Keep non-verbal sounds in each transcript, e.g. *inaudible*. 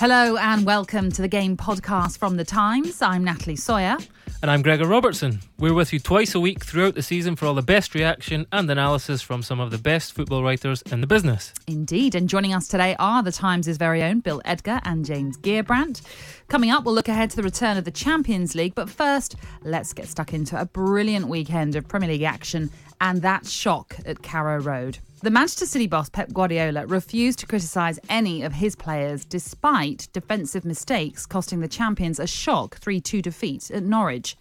Hello and welcome to the Game Podcast from The Times. I'm Natalie Sawyer. And I'm Gregor Robertson. We're with you twice a week throughout the season for all the best reaction and analysis from some of the best football writers in the business. Indeed. And joining us today are The Times' very own Bill Edgar and James Gheerbrant. Coming up, we'll look ahead to the return of the Champions League. But first, let's get stuck into a brilliant weekend of Premier League action and that shock at Carrow Road. The Manchester City boss Pep Guardiola refused to criticise any of his players despite defensive mistakes costing the champions a shock 3 2 defeat at Norwich.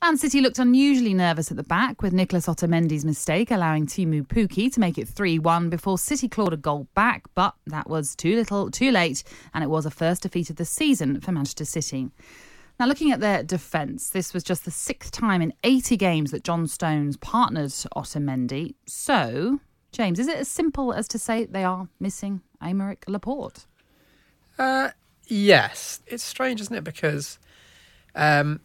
Man City looked unusually nervous at the back with Nicolas Otamendi's mistake allowing Teemu Pukki to make it 3 1 before City clawed a goal back, but that was too little, too late, and it was a first defeat of the season for Manchester City. Now, looking at their defence, this was just the sixth time in 80 games that John Stones partnered Otamendi. So, James, is it as simple as to say they are missing Aymeric Laporte? Uh, yes, it's strange, isn't it? Because um,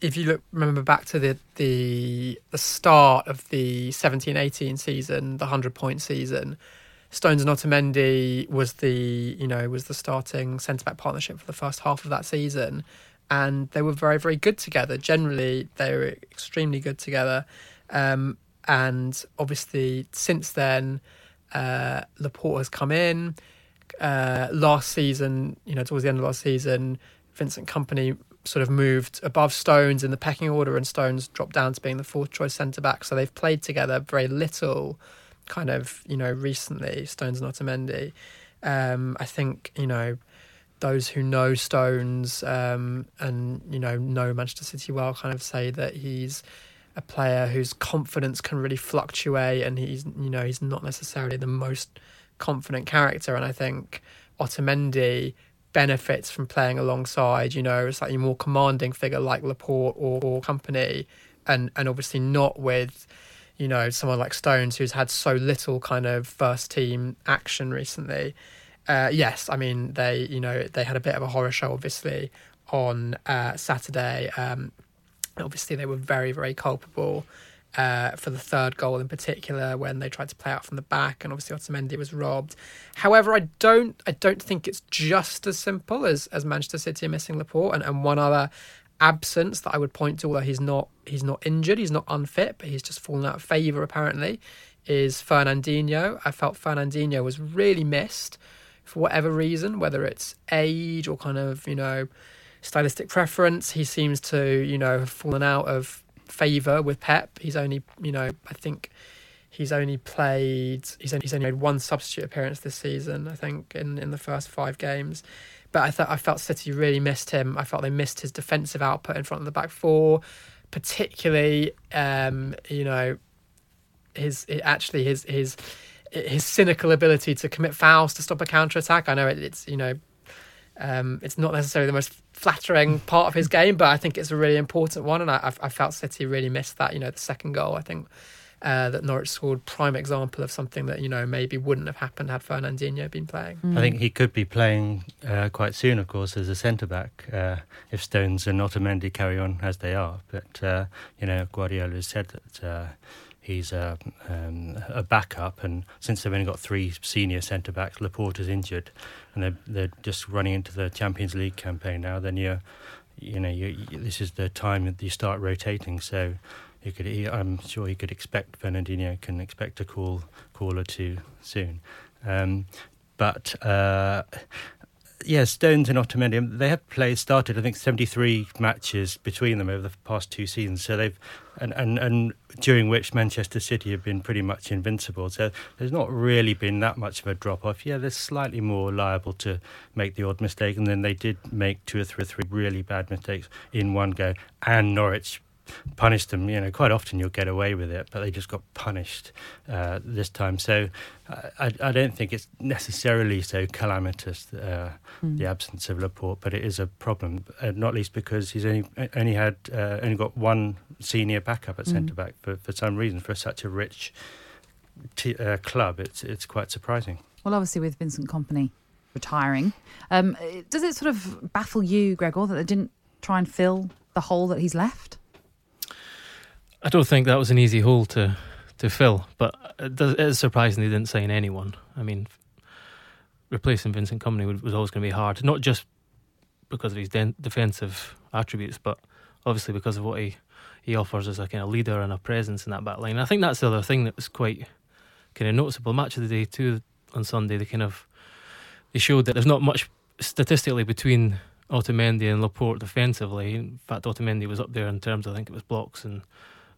if you look, remember back to the the the start of the 17-18 season, the hundred point season, Stones and Otamendi was the you know was the starting centre back partnership for the first half of that season, and they were very very good together. Generally, they were extremely good together. Um, and obviously, since then, uh, Laporte has come in. Uh, last season, you know, towards the end of last season, Vincent Kompany sort of moved above Stones in the pecking order, and Stones dropped down to being the fourth choice centre back. So they've played together very little, kind of, you know, recently. Stones and Otamendi. Um, I think you know those who know Stones um, and you know know Manchester City well kind of say that he's a player whose confidence can really fluctuate, and he's you know he's not necessarily the most confident character. And I think Otamendi benefits from playing alongside you know a slightly more commanding figure like Laporte or, or Kompany, and and obviously not with you know someone like Stones who's had so little kind of first team action recently. Uh, yes, I mean they you know they had a bit of a horror show obviously on uh, Saturday. Um, Obviously, they were very, very culpable uh, for the third goal in particular when they tried to play out from the back, and obviously Otamendi was robbed. However, I don't, I don't think it's just as simple as as Manchester City missing Laporte and, and one other absence that I would point to, although he's not he's not injured, he's not unfit, but he's just fallen out of favour apparently. Is Fernandinho? I felt Fernandinho was really missed for whatever reason, whether it's age or kind of you know stylistic preference. He seems to, you know, have fallen out of favour with Pep. He's only, you know, I think he's only played he's only, he's only made one substitute appearance this season. I think in in the first five games. But I thought I felt City really missed him. I felt they missed his defensive output in front of the back four, particularly, um, you know, his actually his his his cynical ability to commit fouls to stop a counter attack. I know it, it's you know um, it's not necessarily the most flattering part of his game, but I think it's a really important one. And I, I felt City really missed that. You know, the second goal, I think uh, that Norwich scored, prime example of something that you know maybe wouldn't have happened had Fernandinho been playing. I think he could be playing uh, quite soon, of course, as a centre back uh, if Stones and Otamendi carry on as they are. But uh, you know, Guardiola has said that uh, he's a, um, a backup. And since they've only got three senior centre backs, Laporte is injured, and they're they're just running into the Champions League campaign now. Then you're, you know, you, you, this is the time that you start rotating. So you could, I'm sure you could expect Fernandinho can expect a call call or two soon. Um, but uh, yeah, Stones and Otamendi, they have played started I think seventy three matches between them over the past two seasons. So they've and, and and during which Manchester City have been pretty much invincible. So there's not really been that much of a drop off. Yeah, they're slightly more liable to make the odd mistake, and then they did make two or three, or three really bad mistakes in one go. And Norwich punished them. You know, quite often you'll get away with it, but they just got punished uh, this time. So uh, I, I, don't think it's necessarily so calamitous uh, mm. the absence of Laporte, but it is a problem, uh, not least because he's only only had uh, only got one senior backup at mm. centre back for, for some reason for such a rich t- uh, club. It's it's quite surprising. Well, obviously with Vincent Kompany retiring, um, does it sort of baffle you, Gregor, that they didn't try and fill the hole that he's left? I don't think that was an easy hole to to fill, but it, is surprising they didn't sign anyone. I mean, replacing Vincent Kompany was always going to be hard, not just because of his de- defensive attributes, but obviously because of what he, he offers as a kind of leader and a presence in that back line. I think that's the other thing that was quite kind of noticeable. Match of the Day 2 on Sunday, they kind of they showed that there's not much statistically between Otamendi and Laporte defensively. In fact, Otamendi was up there in terms, I think it was blocks and,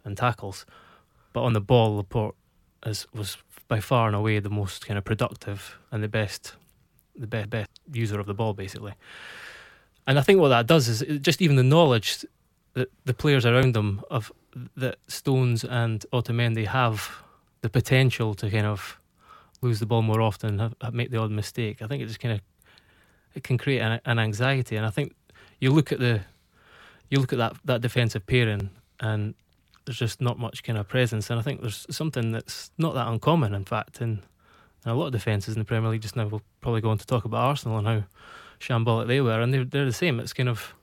and tackles. But on the ball, Laporte is, was by far and away the most kind of productive and the best, the best, best user of the ball, basically. And I think what that does is just even the knowledge that the players around them of that Stones and Otamendi have the potential to kind of lose the ball more often, have, have make the odd mistake. I think it just kind of it can create an, an, anxiety. And I think you look at the you look at that that defensive pairing, and there's just not much kind of presence. And I think there's something that's not that uncommon, in fact, in, in a lot of defences in the Premier League just now. We'll probably go on to talk about Arsenal and how shambolic they were, and they're they're the same. It's kind of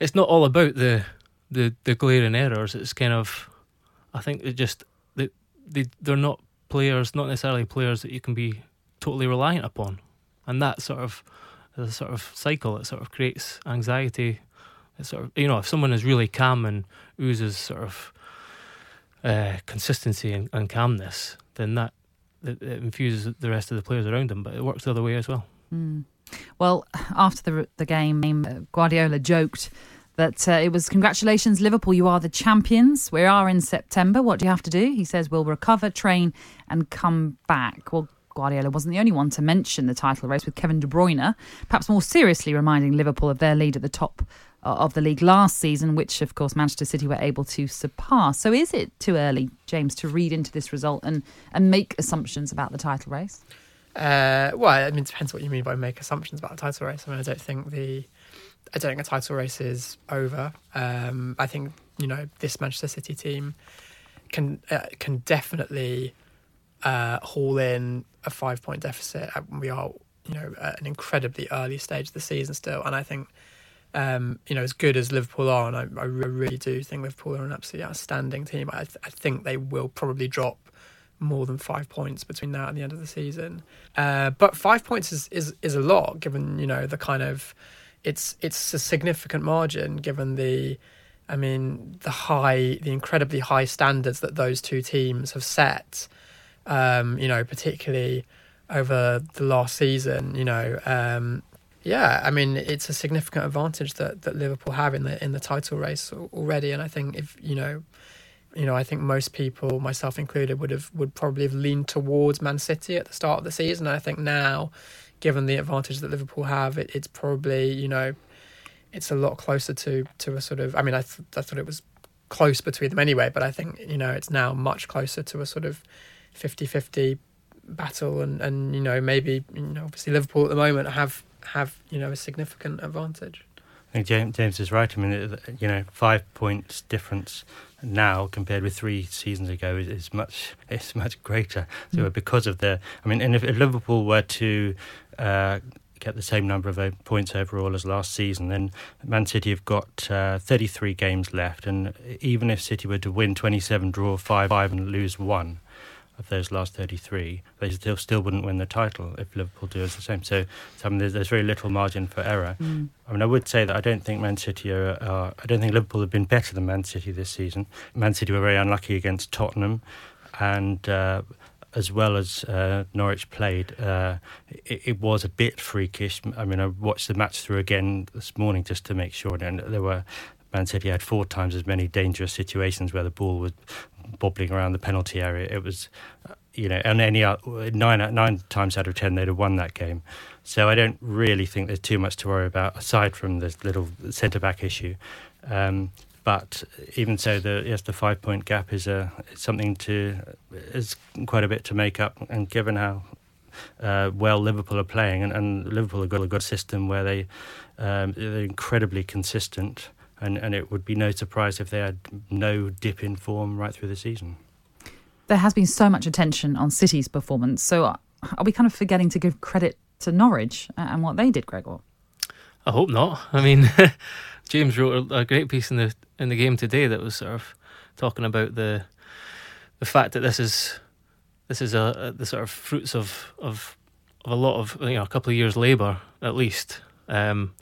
it's not all about the the the glaring errors. It's kind of I think it just they they they're not players, not necessarily players that you can be totally reliant upon and that sort of a sort of cycle. It sort of creates anxiety. Sort of you know if someone is really calm and oozes sort of uh, consistency and, and, calmness, then that it, it, infuses the rest of the players around them. But it works the other way as well. Mm. Well, after the the game, Guardiola joked that uh, it was congratulations Liverpool you are the champions we are in September what do you have to do he says we'll recover train and come back well Guardiola wasn't the only one to mention the title race with Kevin De Bruyne, perhaps more seriously reminding Liverpool of their lead at the top uh, of the league last season, which of course Manchester City were able to surpass. So is it too early, James, to read into this result and, and make assumptions about the title race? Uh, well, I mean, it depends what you mean by make assumptions about the title race. I mean, I don't think the I don't think the title race is over. Um, I think you know this Manchester City team can uh, can definitely uh, haul in a five point deficit. Uh, we are, you know, at an incredibly early stage of the season still, and I think. Um, you know, as good as Liverpool are, and I, I really do think Liverpool are an absolutely outstanding team. I, th- I think they will probably drop more than five points between now and the end of the season. Uh, but five points is, is is a lot, given you know the kind of it's it's a significant margin given the I mean the high the incredibly high standards that those two teams have set um, you know, particularly over the last season, you know, um, yeah, I mean, it's a significant advantage that, that Liverpool have in the in the title race already, and I think if you know, you know, I think most people, myself included, would have would probably have leaned towards Man City at the start of the season. I think now, given the advantage that Liverpool have, it, it's probably you know, it's a lot closer to to a sort of. I mean, I th- I thought it was close between them anyway, but I think you know it's now much closer to a sort of 50-50 battle and, and you know maybe you know obviously Liverpool at the moment have have you know a significant advantage. I think James, James is right. I mean, you know, five points difference now compared with three seasons ago is, is much it's much greater. So mm. because of the, I mean, and if, Liverpool were to uh, get the same number of points overall as last season, then Man City have got uh, 33 games left, and even if City were to win 27, draw five, five, and lose one, of those last 33, they still still wouldn't win the title if Liverpool do as the same. So, so I mean, there's, there's, very little margin for error. Mm. I mean, I would say that I don't think Man City are, are, I don't think Liverpool have been better than Man City this season. Man City were very unlucky against Tottenham, and uh, as well as uh, Norwich played, uh, it, it, was a bit freakish. I mean, I watched the match through again this morning just to make sure, and there were Man City had four times as many dangerous situations where the ball was bobbling around the penalty area. It was, uh, you know, and any nine nine times out of ten they'd have won that game. So I don't really think there's too much to worry about aside from this little centre back issue. Um, but even so, the yes, the five point gap is a something to is quite a bit to make up, and given how uh, well Liverpool are playing, and, and Liverpool have got a good system where they um, they're incredibly consistent, and, and it would be no surprise if they had no dip in form right through the season. There has been so much attention on City's performance, so are we kind of forgetting to give credit to Norwich and what they did, Gregor? I hope not. I mean, *laughs* James wrote a, a great piece in the in the game today that was sort of talking about the the fact that this is this is a, a, the sort of fruits of, of of a lot of you know a couple of years labour at least, um,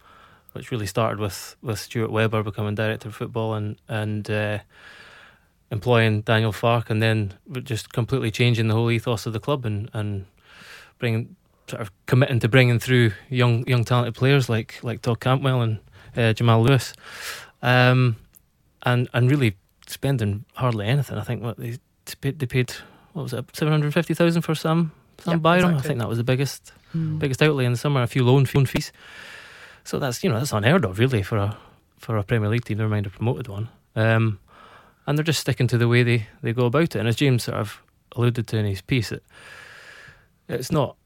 which really started with, with Stuart Webber becoming director of football and and uh, employing Daniel Farke, and then just completely changing the whole ethos of the club and and bringing sort of committing to bringing through young young talented players like like Todd Cantwell and uh, Jamal Lewis, um, and and really spending hardly anything. I think what they paid, they paid what was it seven hundred fifty thousand for Sam Sam Yep, Byram. exactly. I think that was the biggest Mm. biggest outlay in the summer. A few loan loan fees. So that's you know that's unheard of really for a for a Premier League team. Never mind a promoted one. Um, and they're just sticking to the way they, they go about it. And as James sort of alluded to in his piece, it, it's not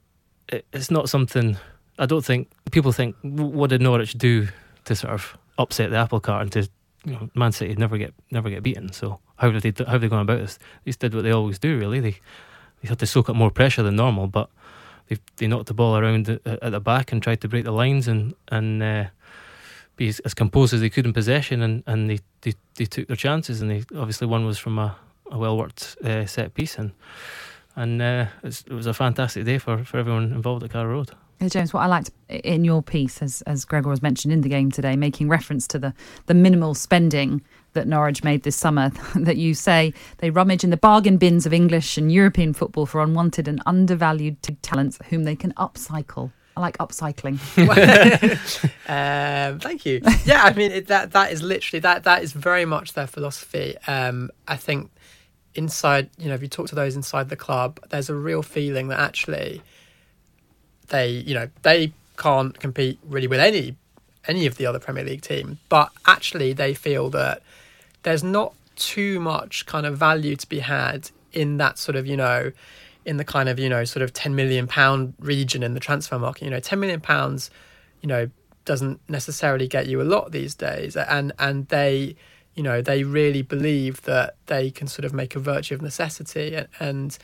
it, it's not something I don't think people think what did Norwich do to sort of upset the apple cart and to you know Man City never get never get beaten. So how did they how have they gone about this? They just did what they always do. Really, they they had to soak up more pressure than normal, but they they knocked the ball around at, the back and tried to break the lines and and. Uh, be as, as composed as they could in possession, and, and they, they, they took their chances, and they obviously one was from a, a well worked uh, set piece, and and uh, it was a fantastic day for, for everyone involved at Carrow Road. James, what I liked in your piece, as as Gregor was mentioned in the game today, making reference to the the minimal spending that Norwich made this summer, *laughs* that you say they rummage in the bargain bins of English and European football for unwanted and undervalued talents whom they can upcycle. I like upcycling. *laughs* *laughs* um, thank you. Yeah, I mean it, that that is literally that that is very much their philosophy. Um, I think inside, you know, if you talk to those inside the club, there's a real feeling that actually they, you know, they can't compete really with any any of the other Premier League team, but actually they feel that there's not too much kind of value to be had in that sort of, you know, in the kind of, you know, sort of 10 million pound region in the transfer market. You know, 10 million pounds, you know, doesn't necessarily get you a lot these days. And and they, you know, they really believe that they can sort of make a virtue of necessity and, and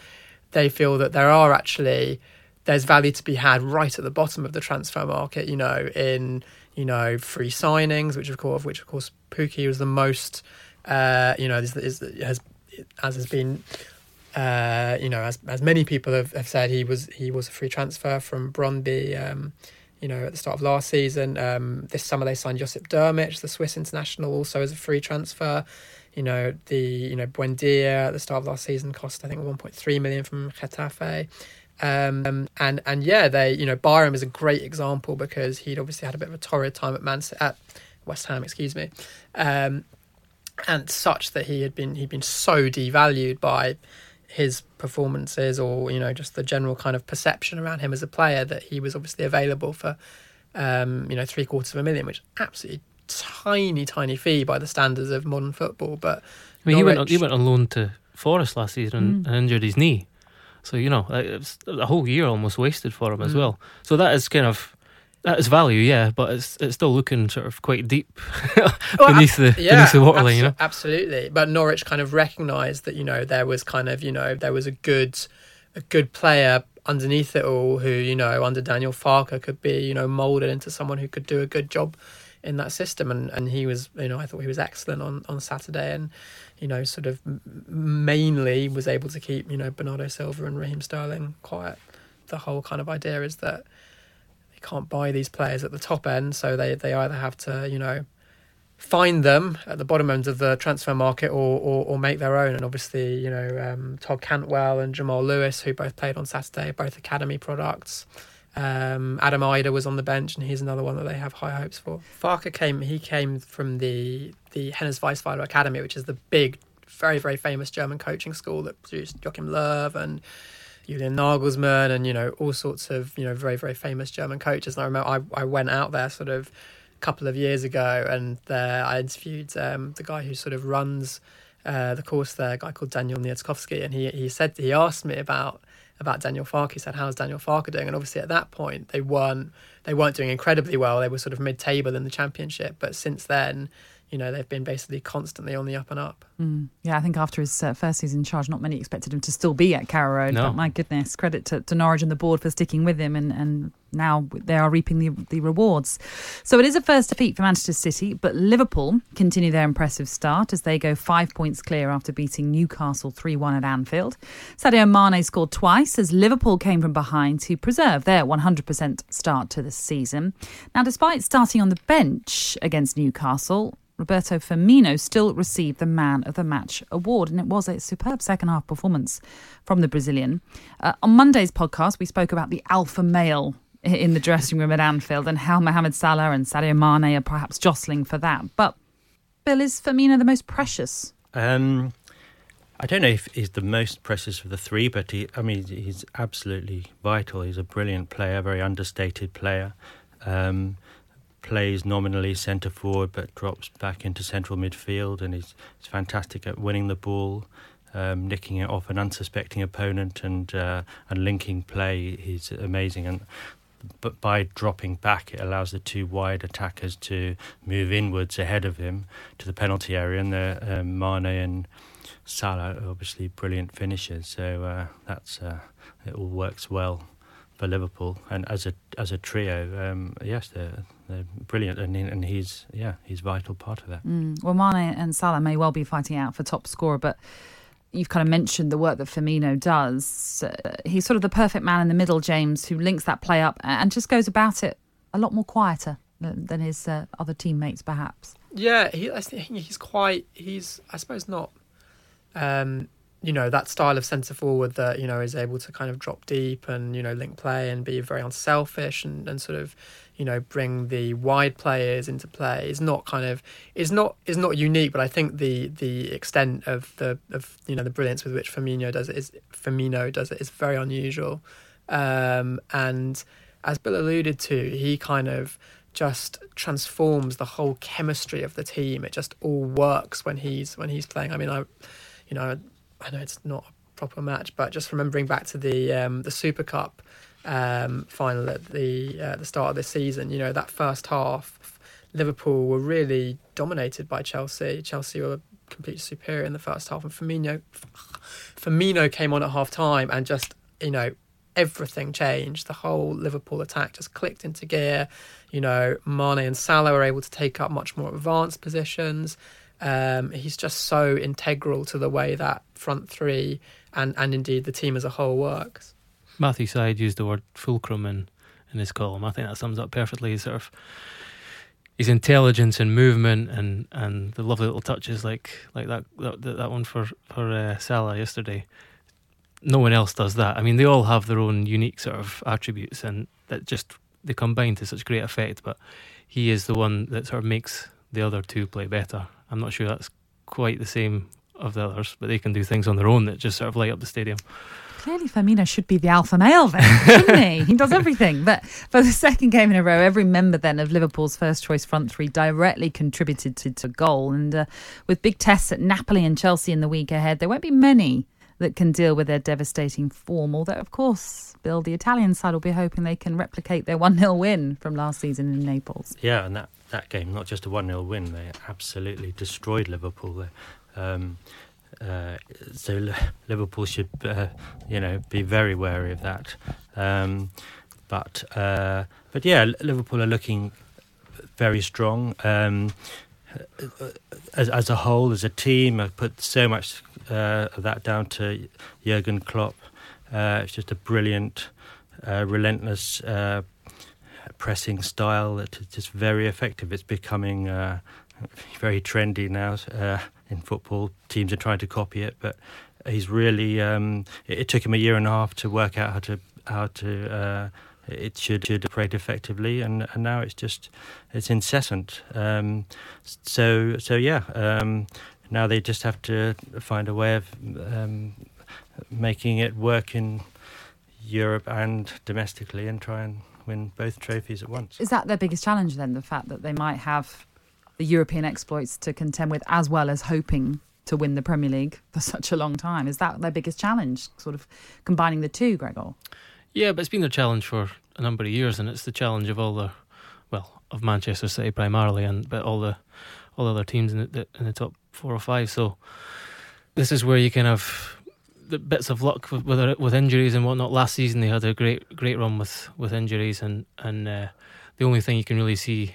they feel that there are actually there's value to be had right at the bottom of the transfer market, you know, in you know free signings, which of course, which of course Pukki was the most, uh, you know, is, is has as has been, uh, you know, as as many people have, have said, he was he was a free transfer from Brøndby, um, you know, at the start of last season. Um, this summer they signed Josip Drmić, the Swiss international, also as a free transfer. You know, the you know Buendia at the start of last season cost I think 1.3 million from Getafe. Um, um, and and yeah, they you know Byram is a great example because he'd obviously had a bit of a torrid time at Man at West Ham, excuse me, um, and such that he had been he'd been so devalued by his performances or you know just the general kind of perception around him as a player that he was obviously available for um, you know three quarters of a million, which is absolutely tiny tiny fee by the standards of modern football. But I mean, he went on, he went on loan to Forest last season and, and injured his knee, so you know it was a whole year almost wasted for him as Mm. well. So that is kind of that is value, yeah, but it's it's still looking sort of quite deep *laughs* beneath the beneath the waterline, you know. Absolutely. But Norwich kind of recognised that, you know, there was kind of, you know, there was a good a good player underneath it all who, you know, under Daniel Farke could be, you know, moulded into someone who could do a good job in that system and, and he was you know I thought he was excellent on, on Saturday and you know sort of mainly was able to keep you know Bernardo Silva and Raheem Sterling quiet the whole kind of idea is that they can't buy these players at the top end so they, they either have to you know find them at the bottom end of the transfer market or, or, or make their own. And obviously, you know, um, Todd Cantwell and Jamal Lewis, who both played on Saturday, both academy products. Um, Adam Idah was on the bench, and he's another one that they have high hopes for. Farke came; he came from the the Hennes Weisweiler Academy, which is the big, very very famous German coaching school that produced Joachim Löw and Julian Nagelsmann, and you know all sorts of you know very very famous German coaches. And I remember I I went out there sort of a couple of years ago, and there I interviewed um, the guy who sort of runs uh, the course there, a guy called Daniel Niedzkowski, and he he said he asked me about about Daniel Farke. He said, "How's Daniel Farke doing?" And obviously, at that point, they weren't they weren't doing incredibly well. They were sort of mid table in the championship, but since then, you know, they've been basically constantly on the up and up. Mm. Yeah, I think after his uh, first season in charge, not many expected him to still be at Carrow Road. No. But my goodness, credit to, to Norwich and the board for sticking with him, and, and now they are reaping the, the rewards. So it is a first defeat for Manchester City, but Liverpool continue their impressive start as they go five points clear after beating Newcastle 3 1 at Anfield. Sadio Mane scored twice as Liverpool came from behind to preserve their 100% start to the season. Now, despite starting on the bench against Newcastle, Roberto Firmino still received the Man of the Match award, and it was a superb second half performance from the Brazilian. Uh, on Monday's podcast, we spoke about the alpha male in the dressing room at Anfield and how Mohamed Salah and Sadio Mane are perhaps jostling for that. But, Bill, is Firmino the most precious? Um, I don't know if he's the most precious of the three, but he, I mean, he's absolutely vital. He's a brilliant player, very understated player. Um, plays nominally centre forward, but drops back into central midfield, and he's, he's fantastic at winning the ball, um, nicking it off an unsuspecting opponent, and uh, and linking play. He's amazing, and but by dropping back, it allows the two wide attackers to move inwards ahead of him to the penalty area, and the um, Mane and Salah are obviously brilliant finishers. So uh, that's uh, it all works well for Liverpool, and as a as a trio, um, yes, they're they're brilliant, and and he's yeah he's a vital part of that. Mm. Well, Mane and Salah may well be fighting out for top scorer, but you've kind of mentioned the work that Firmino does. Uh, he's sort of the perfect man in the middle, James, who links that play up and just goes about it a lot more quieter than, than his uh, other teammates, perhaps. Yeah, he, I think he's quite. He's, I suppose, not. Um, you know that style of centre forward that you know is able to kind of drop deep and you know link play and be very unselfish and, and sort of you know bring the wide players into play is not kind of is not is not unique but I think the the extent of the of you know the brilliance with which Firmino does it is Firmino does it is very unusual. Um, and as Bill alluded to he kind of just transforms the whole chemistry of the team. It just all works when he's when he's playing. I mean I you know I know it's not a proper match, but just remembering back to the um, the Super Cup um, final at the uh, the start of this season, you know that first half, Liverpool were really dominated by Chelsea. Chelsea were completely superior in the first half, and Firmino Firmino came on at half time and just you know everything changed. The whole Liverpool attack just clicked into gear. You know, Mane and Salah were able to take up much more advanced positions. Um, he's just so integral to the way that front three and, and indeed the team as a whole works. Matthew Syed used the word fulcrum in, in his column. I think that sums up perfectly his sort of his intelligence and movement and, and the lovely little touches like like that that, that one for for uh, Salah yesterday. No one else does that. I mean, they all have their own unique sort of attributes, and that just they combine to such great effect. But he is the one that sort of makes the other two play better. I'm not sure that's quite the same of the others, but they can do things on their own that just sort of light up the stadium. Clearly, Firmino should be the alpha male then, *laughs* shouldn't he? He does everything. But for the second game in a row, every member then of Liverpool's first choice front three directly contributed to, to goal. And uh, with big tests at Napoli and Chelsea in the week ahead, there won't be many that can deal with their devastating form. Although, of course, Bill, the Italian side will be hoping they can replicate their 1 0 win from last season in Naples. Yeah, and that, that game, not just a 1 0 win, they absolutely destroyed Liverpool. They, Um, uh, so Liverpool should, uh, you know, be very wary of that. Um, but uh, but yeah, Liverpool are looking very strong um, as as a whole, as a team. I put so much uh, of that down to Jurgen Klopp. Uh, it's just a brilliant, uh, relentless pressing style that is just very effective. It's becoming uh, very trendy now uh, in football. Teams are trying to copy it, but he's really. Um, it, it took him a year and a half to work out how to how to. Uh, it should should operate effectively, and, and now it's just it's incessant. Um, so so yeah. Um, now they just have to find a way of um, making it work in Europe and domestically, and try and win both trophies at once. Is that their biggest challenge then? The fact that they might have the European exploits to contend with, as well as hoping to win the Premier League for *laughs* such a long time. Is that their biggest challenge? Sort of combining the two, Gregor. Yeah, but it's been their challenge for a number of years, and it's the challenge of all the, well, of Manchester City primarily, and but all the all the other teams in the in the top four or five. So this is where you kind of the bits of luck with with, with injuries and whatnot. Last season they had a great great run with with injuries, and and uh, the only thing you can really see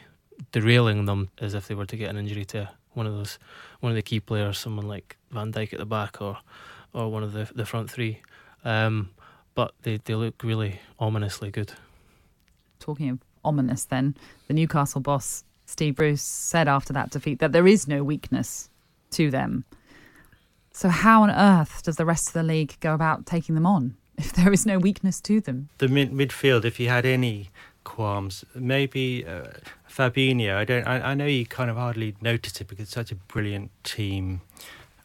derailing them is if they were to get an injury to one of those one of the key players, someone like Van Dijk at the back or or one of the the front three. Um, but they, they look really ominously good. Talking of ominous, then the Newcastle boss Steve Bruce said after that defeat that there is no weakness to them. So how on earth does the rest of the league go about taking them on *laughs* if there is no weakness to them? The mid- midfield, if you had any qualms, maybe uh, Fabinho. I don't. I, I know you kind of hardly notice it because it's such a brilliant team.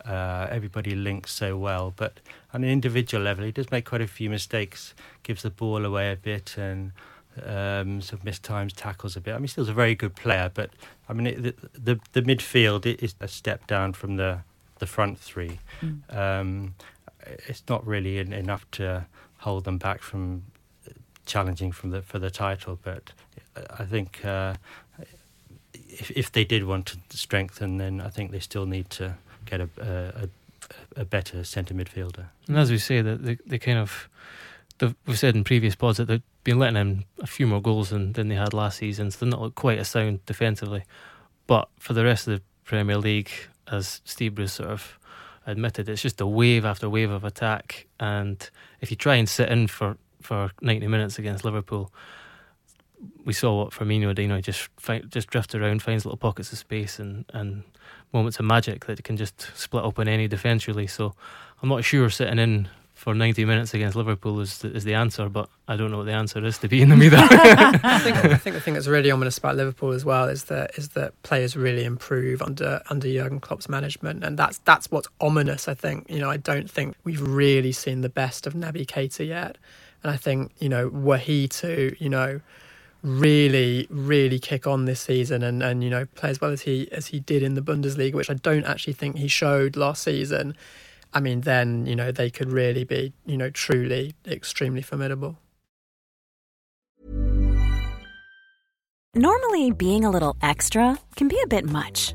Uh, everybody links so well, but on an individual level, he does make quite a few mistakes. Gives the ball away a bit and um, sort of mistimes tackles a bit. I mean, still a very good player, but I mean, it, the, the, the midfield is a step down from the the front three. Mm. Um, it's not really in, enough to hold them back from challenging from the for the title, but I think uh, if, if they did want to strengthen, then I think they still need to get a, a, a better centre midfielder. And as we say, that they, they kind of we've said in previous pods that they've been letting in a few more goals than, than they had last season, so they're not quite as sound defensively. But for the rest of the Premier League, as Steve Bruce sort of admitted, it's just a wave after wave of attack. And if you try and sit in for, for 90 minutes against Liverpool, we saw what Firmino did. You know, just find, just drift around, finds little pockets of space, and, and moments of magic that can just split open any defence. Really, so I'm not sure sitting in for 90 minutes against Liverpool is the, is the answer, but I don't know what the answer is to be in them either. *laughs* *laughs* I, think, I think the thing that's really ominous about Liverpool as well is that is that players really improve under under Jurgen Klopp's management, and that's that's what's ominous. I think you know I don't think we've really seen the best of Naby Keita yet, and I think you know were he to you know really, really kick on this season and, and you know play as well as he as he did in the Bundesliga, which I don't actually think he showed last season. I mean, then you know they could really be you know truly extremely formidable. Normally, being a little extra can be a bit much,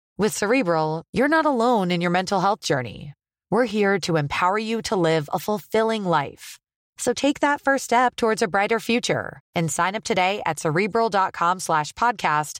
With Cerebral, you're not alone in your mental health journey. We're here to empower you to live a fulfilling life. So take that first step towards a brighter future and sign up today at cerebral.com slash podcast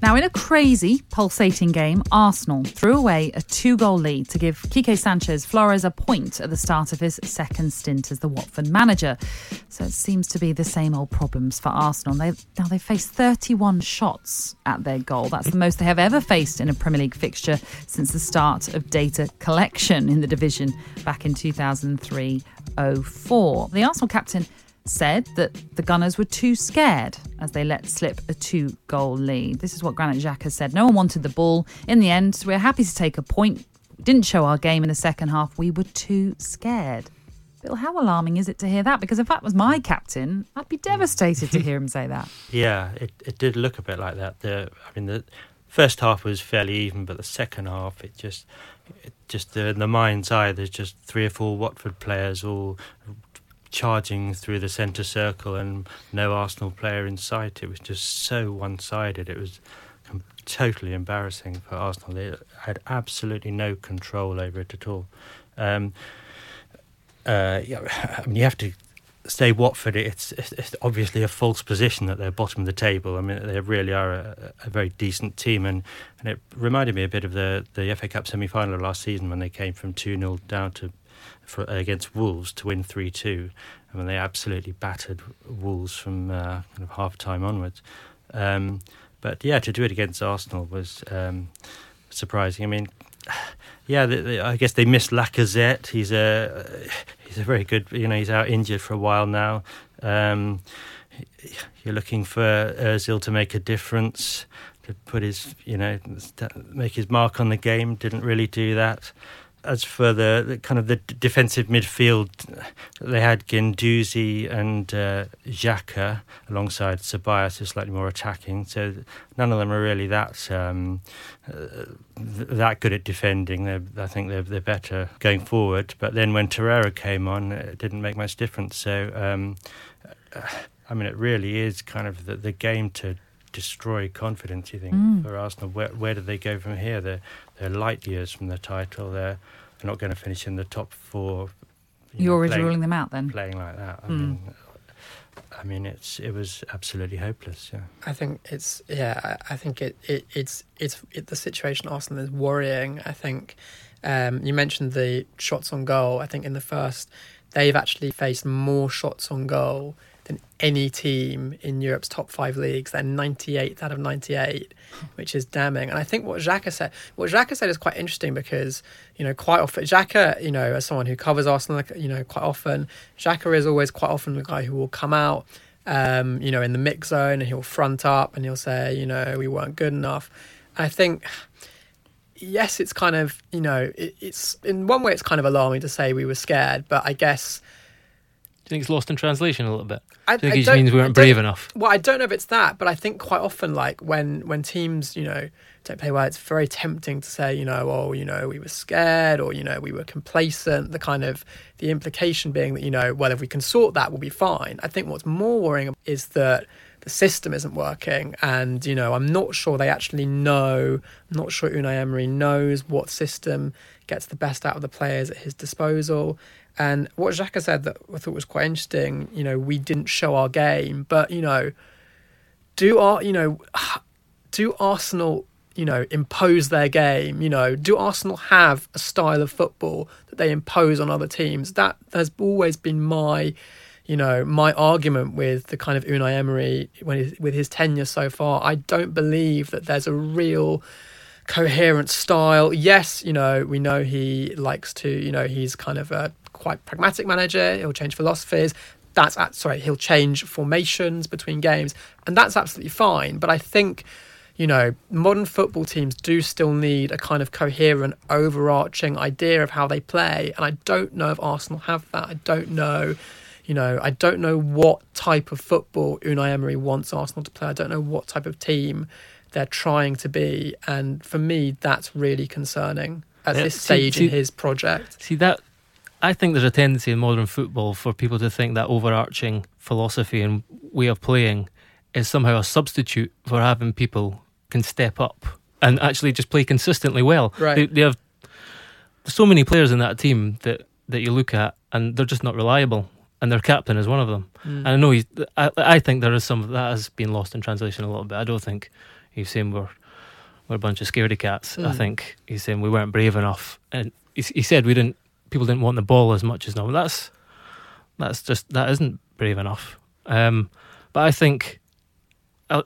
Now, in a crazy, pulsating game, Arsenal threw away a two goal lead to give Quique Sanchez Flores a point at the start of his second stint as the Watford manager. So it seems to be the same old problems for Arsenal. They, now, they faced 31 shots at their goal. That's the most they have ever faced in a Premier League fixture since the start of data collection in the division back in 2003 04. The Arsenal captain said that the Gunners were too scared as they let slip a two goal lead. This is what Granit Xhaka said. No one wanted the ball. In the end, we're happy to take a point. Didn't show our game in the second half. We were too scared. Bill, how alarming is it to hear that? Because if that was my captain, I'd be devastated to hear him say that. *laughs* Yeah, it, it did look a bit like that. The I mean, the first half was fairly even, but the second half, it just, it just in the mind's eye, there's just three or four Watford players all charging through the centre circle and no Arsenal player in sight. It was just so one sided. It was totally embarrassing for Arsenal. They had absolutely no control over it at all. Um, uh, yeah, I mean, you have to say Watford. It's, it's, obviously a false position that they're bottom of the table. I mean, they really are a, a very decent team, and, and it reminded me a bit of the the FA Cup semi final last season when they came from two 0 down to for, against Wolves to win 3 2. I mean, they absolutely battered Wolves from uh, kind of half time onwards. Um, but yeah, to do it against Arsenal was um, surprising. I mean, *sighs* yeah, the, the, I guess they missed Lacazette. He's a *sighs* he's a very good. You know, he's out injured for a while now. Um, you're looking for Özil to make a difference, to put his, you know, make his mark on the game. Didn't really do that as for the, the, kind of the defensive midfield, they had Guendouzi and uh, Xhaka alongside Ceballos, who's slightly more attacking. So none of them are really that um, uh, that good at defending. They're, I think they're they're better going forward. But then when Torreira came on, it didn't make much difference. So um, I mean, it really is kind of the, the game to destroy confidence. You think mm. for Arsenal, where where do they go from here? They're they're light years from the title. They're they're not going to finish in the top four. You You're already playing, ruling them out then. Playing like that, I mm. mean, I mean, it's it was absolutely hopeless. Yeah, I think it's yeah. I, I think it, it it's it's it, the situation Arsenal is worrying. I think um, you mentioned the shots on goal. I think in the first, they've actually faced more shots on goal than any team in Europe's top five leagues. They're 98th out of 98, which is damning. And I think what Xhaka said, what Xhaka said is quite interesting because, you know, quite often, Xhaka, you know, as someone who covers Arsenal, you know, quite often, Xhaka is always quite often the guy who will come out, um, you know, in the mix zone and he'll front up and he'll say, you know, we weren't good enough. I think yes, it's kind of you know it, it's in one way it's kind of alarming to say we were scared, but I guess you think it's lost in translation a little bit? I, Do you think it just means we weren't brave enough? Well, I don't know if it's that, but I think quite often, like when when teams, you know, don't play well, it's very tempting to say, you know, oh, you know, we were scared or you know, we were complacent. The kind of the implication being that you know, well, if we can sort that, we'll be fine. I think what's more worrying is that the system isn't working, and you know, I'm not sure they actually know. I'm not sure Unai Emery knows what system gets the best out of the players at his disposal. And what Xhaka said that I thought was quite interesting, you know, we didn't show our game, but you know, do our, you know, *sighs* do Arsenal, you know, impose their game? You know, do Arsenal have a style of football that they impose on other teams? That has always been my, you know, my argument with the kind of Unai Emery when with his tenure so far. I don't believe that there's a real coherent style. Yes, you know, we know he likes to, you know, he's kind of a quite pragmatic manager. He'll change philosophies. That's at, sorry, he'll change formations between games, and that's absolutely fine. But I think you know, modern football teams do still need a kind of coherent, overarching idea of how they play. And I don't know if Arsenal have that. I don't know, you know, I don't know what type of football Unai Emery wants Arsenal to play. I don't know what type of team they're trying to be. And for me, that's really concerning at yeah, this stage see, in his project. See, that I think there's a tendency in modern football for people to think that overarching philosophy and way of playing is somehow a substitute for having people can step up and actually just play consistently well. Right. They, they have so many players in that team that, that you look at and they're just not reliable. And their captain is one of them. Mm. And I know he's, I, I think there is some that has been lost in translation a little bit. I don't think He's saying we're we're a bunch of scaredy cats. I Mm. think he's saying we weren't brave enough, and he, he said we didn't. People didn't want the ball as much as now. That's that's just that isn't brave enough. Um, but I think,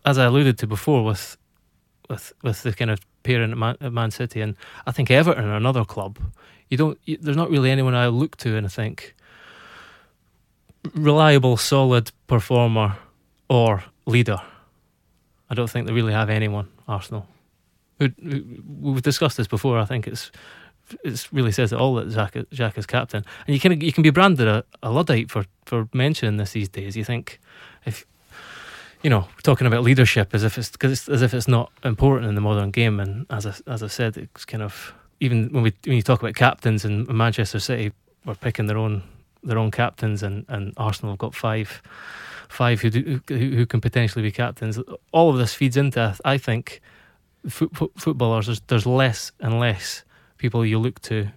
as I alluded to before, with with with the kind of pairing at Man, at Man City, and I think Everton are another club. You don't. You, there's not really anyone I look to and I think reliable, solid performer or leader. I don't think they really have anyone. Arsenal. We've discussed this before. I think it's it really says it all that Xhaka, is captain, and you can you can be branded a, a luddite for for mentioning this these days. You think if you know talking about leadership as if it's cause it's, as if it's not important in the modern game, and as I, as I said, it's kind of even when we when you talk about captains and Manchester City were picking their own their own captains, and, and Arsenal have got five five who, do, who who can potentially be captains. All of this feeds into I think foot, foot, footballers. There's, there's less and less people you look to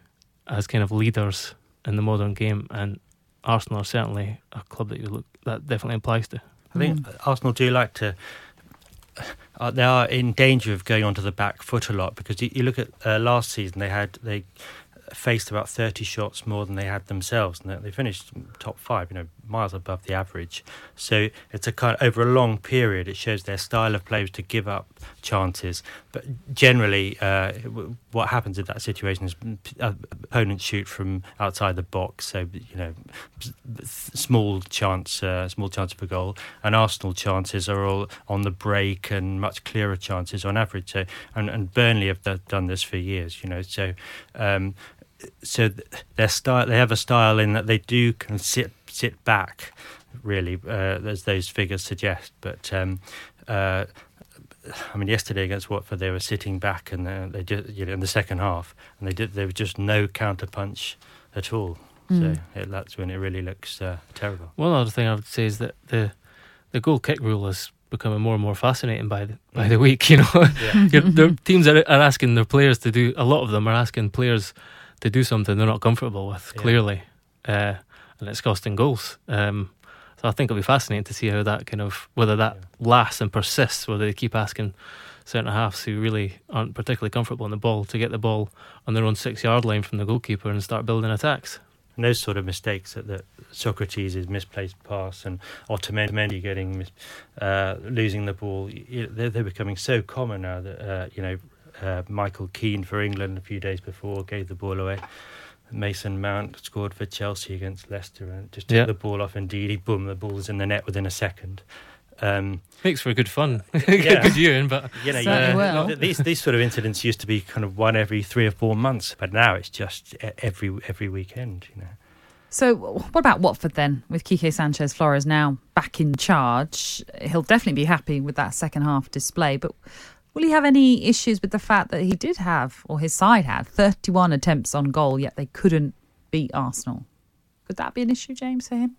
as kind of leaders in the modern game, and Arsenal are certainly a club that you look that definitely applies to. I think Arsenal do like to. Uh, they are in danger of going onto the back foot a lot because you, you look at uh, last season. They had they faced about thirty shots more than they had themselves, and they, they finished top five. You know, miles above the average. So it's a kind of, over a long period. It shows their style of play was to give up chances. But generally, uh, what happens in that situation is uh, opponents shoot from outside the box. So you know, small chance, uh, small chance of a goal, and Arsenal chances are all on the break and much clearer chances on average. So and, and Burnley have done this for years. You know, so. Um, so th- their style, they have a style in that they do can sit sit back, really, uh, as those figures suggest. But um, uh, I mean, yesterday against Watford, they were sitting back, and uh, they just you know in the second half, and they did there was just no counter punch at all. Mm. So it, that's when it really looks uh, terrible. One other thing I would say is that the the goal kick rule is becoming more and more fascinating by the by the week. *laughs* You know, Yeah. *laughs* Their teams are, are asking their players to do. A lot of them are asking players to do something they're not comfortable with. Yeah. Clearly, uh, and it's costing goals. Um, so I think it'll be fascinating to see how that kind of whether that lasts and persists. Whether they keep asking centre halves who really aren't particularly comfortable on the ball to get the ball on their own six yard line from the goalkeeper and start building attacks. And those sort of mistakes that, that Sokratis' misplaced pass and Otamendi getting mis- uh, losing the ball, they're, they're becoming so common now that uh, you know uh, Michael Keane for England a few days before gave the ball away. Mason Mount scored for Chelsea against Leicester and just took Yeah. the ball off. Indeed, boom, the ball was in the net within a second. Um, Makes for a good fun, *laughs* *laughs* Yeah. good viewing, but you know, Certainly you- will. th- these these sort of incidents used to be kind of one every three or four months, but now it's just e- every every weekend. You know. So, what about Watford then? With Quique Sanchez Flores now back in charge, he'll definitely be happy with that second half display. But will he have any issues with the fact that he did have, or his side had, 31 attempts on goal, yet they couldn't beat Arsenal? Could that be an issue, James, for him?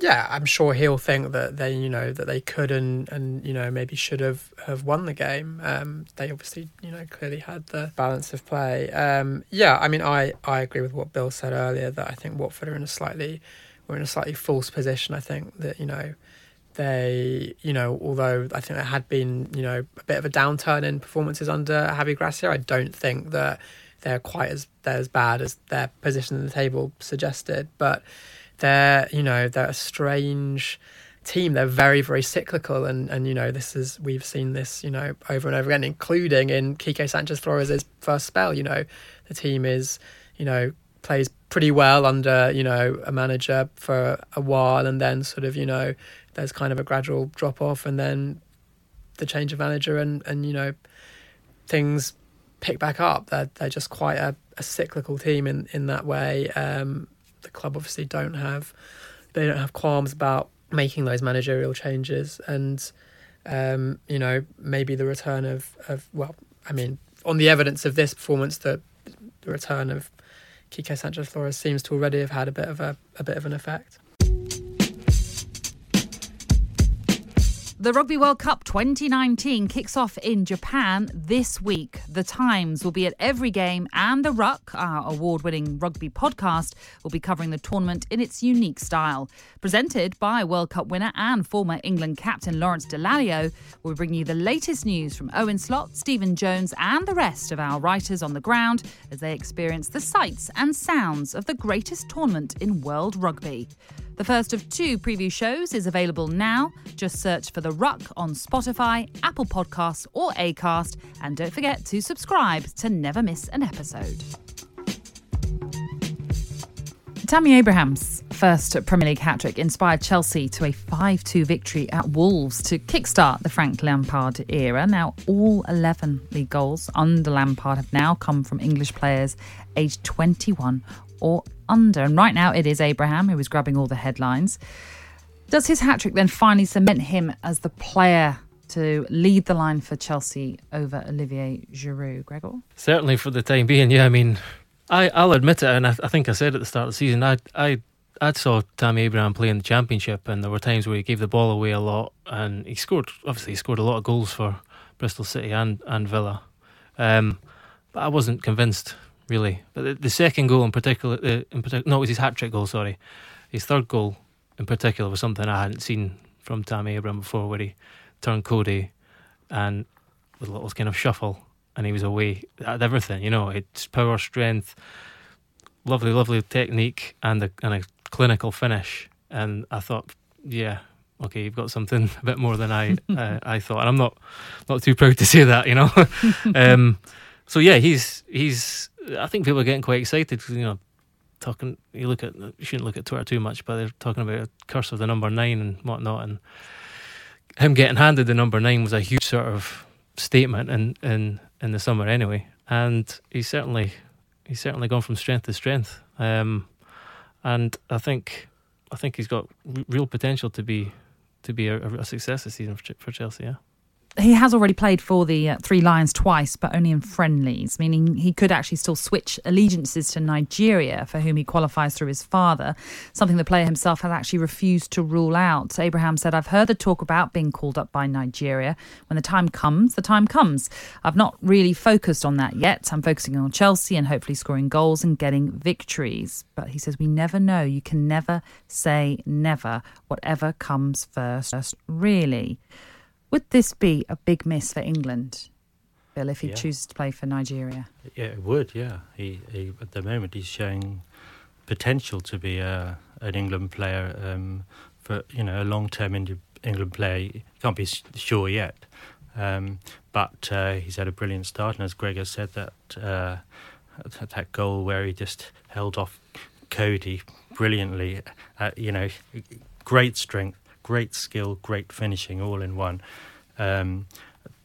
Yeah, I'm sure he'll think that they, you know, that they could and and you know maybe should have have won the game. Um, they obviously, you know, clearly had the balance of play. Um, yeah, I mean, I I agree with what Bill said earlier that I think Watford are in a slightly we're in a slightly false position. I think that you know they, you know, although I think there had been, you know, a bit of a downturn in performances under Javi Gracia, I don't think that they're quite as they're as bad as their position in the table suggested. But they're, you know, they're a strange team. They're very, very cyclical, and and you know, this is we've seen this, you know, over and over again, including in Quique Sanchez Flores' first spell. You know, the team is, you know, plays pretty well under, you know, a manager for a while, and then sort of, you know, there's kind of a gradual drop off, and then the change of manager, and and you know, things pick back up. They're they're just quite a, a cyclical team in in that way. Um, the club obviously don't have they don't have qualms about making those managerial changes, and um, you know maybe the return of of well, I mean, on the evidence of this performance, the the return of Quique Sanchez Flores seems to already have had a bit of a, a bit of an effect. The Rugby World Cup 2019 kicks off in Japan this week. The Times will be at every game, and The Ruck, our award winning rugby podcast, will be covering the tournament in its unique style. Presented by World Cup winner and former England captain Lawrence Dallaglio, we'll bring you the latest news from Owen Slot, Stephen Jones, and the rest of our writers on the ground as they experience the sights and sounds of the greatest tournament in world rugby. The first of two preview shows is available now. Just search for The Ruck on Spotify, Apple Podcasts, or Acast, and don't forget to subscribe to never miss an episode. Tammy Abraham's first Premier League hat trick inspired Chelsea to a 5 2 victory at Wolves to kickstart the Frank Lampard era. Now, all 11 league goals under Lampard have now come from English players aged 21 or under. And right now it is Abraham who is grabbing all the headlines. Does his hat trick then finally cement him as the player to lead the line for Chelsea over Olivier Giroud, Gregor? Certainly for the time being, yeah. I mean, I, I'll admit it, and I, I think I said at the start of the season, I, I, I saw Tammy Abraham play in the Championship, and there were times where he gave the ball away a lot, and he scored, obviously, he scored a lot of goals for Bristol City and, and Villa. Um, but I wasn't convinced really. But the, the second goal in particular, uh, in particular, no, it was his hat trick goal. Sorry, his third goal in particular was something I hadn't seen from Tammy Abraham before, where he turned Coady and with a little kind of shuffle, and he was away at everything. You know, it's power, strength, lovely, lovely technique, and a and a clinical finish. And I thought, yeah, okay, you've got something *laughs* a bit more than I uh, I thought, and I'm not not too proud to say that, you know. *laughs* um, so yeah, he's he's. I think people are getting quite excited because you know, talking. You look at you shouldn't look at Twitter too much, but they're talking about a curse of the number nine and whatnot, and him getting handed the number nine was a huge sort of statement in in in the summer anyway, and he's certainly he's certainly gone from strength to strength, um, and I think I think he's got r- real potential to be to be a, a success this season for, for Chelsea. Yeah he has already played for the uh, Three Lions twice, but only in friendlies, meaning he could actually still switch allegiances to Nigeria, for whom he qualifies through his father, something the player himself has actually refused to rule out. Abraham said, I've heard the talk about being called up by Nigeria. When the time comes, the time comes. I've not really focused on that yet. I'm focusing on Chelsea and hopefully scoring goals and getting victories. But he says, We never know. You can never say never, whatever comes first, really. Would this be a big miss for England, Bill, if he Yeah. chooses to play for Nigeria? Yeah, it would. Yeah, he, he at the moment he's showing potential to be a, an England player um, for you know a long term England player. He can't be sure yet, um, but uh, he's had a brilliant start, and as Greg has said, that uh, that, that goal where he just held off Coady brilliantly. Uh, you know, great strength, great skill, great finishing, all in one. Um,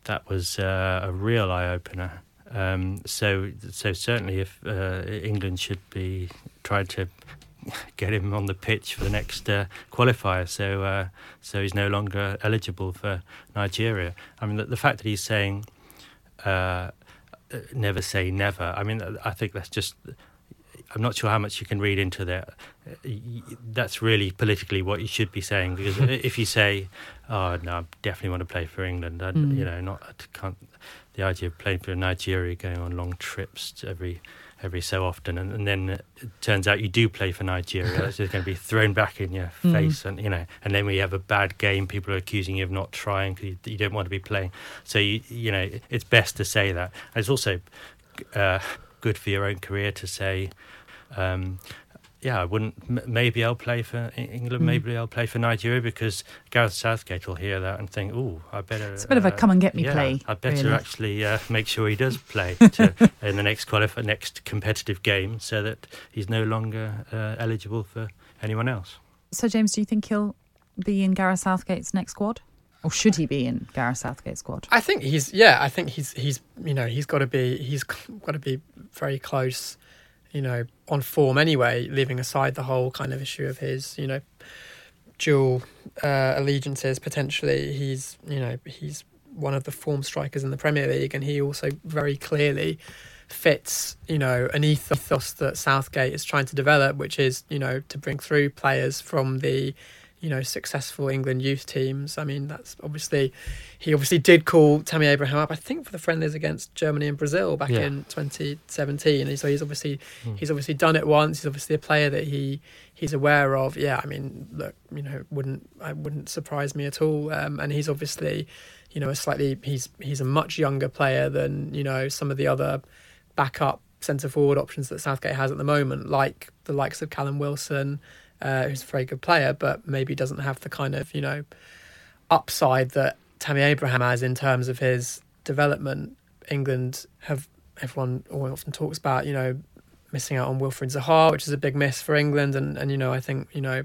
that was uh, a real eye opener. Um, so, so certainly, if uh, England should be trying to *laughs* get him on the pitch for the next uh, qualifier, so uh, so he's no longer eligible for Nigeria. I mean, the, the fact that he's saying uh, never say never. I mean, I think that's just. I'm not sure how much you can read into that. That's really politically what you should be saying because if you say, "Oh no, I definitely want to play for England," I, Mm. you know, not I can't. The idea of playing for Nigeria, going on long trips every every so often, and, and then it turns out you do play for Nigeria. That's just going to be thrown back in your Mm. face, and you know, and then we have a bad game. People are accusing you of not trying because you, you don't want to be playing. So you you know, it's best to say that. And it's also uh, good for your own career to say. Um, yeah, I wouldn't. M- maybe I'll play for England. Mm. Maybe I'll play for Nigeria because Gareth Southgate will hear that and think, "Oh, I better." It's a bit of a come and get me yeah, play, I better really. actually uh, make sure he does play *laughs* to, in the next qualif- next competitive game, so that he's no longer uh, eligible for anyone else. So, James, do you think he'll be in Gareth Southgate's next squad? Or should he be in Gareth Southgate's squad? I think he's yeah. I think he's he's you know he's got to be he's got to be very close, you know, on form anyway. Leaving aside the whole kind of issue of his you know dual uh, allegiances potentially. He's you know he's one of the form strikers in the Premier League, and he also very clearly fits you know an ethos that Southgate is trying to develop, which is you know to bring through players from the you know successful England youth teams. I mean, that's obviously he obviously did call Tammy Abraham up. I think for the friendlies against Germany and Brazil back Yeah. in 2017. And so he's obviously he's obviously done it once. He's obviously a player that he he's aware of. Yeah, I mean, look, you know, wouldn't I wouldn't surprise me at all. Um, and he's obviously, you know, a slightly he's he's a much younger player than you know some of the other backup centre forward options that Southgate has at the moment, like the likes of Callum Wilson, uh, who's a very good player, but maybe doesn't have the kind of you know upside that Tammy Abraham has in terms of his development. England have everyone often talks about you know missing out on Wilfried Zaha, which is a big miss for England, and and you know I think you know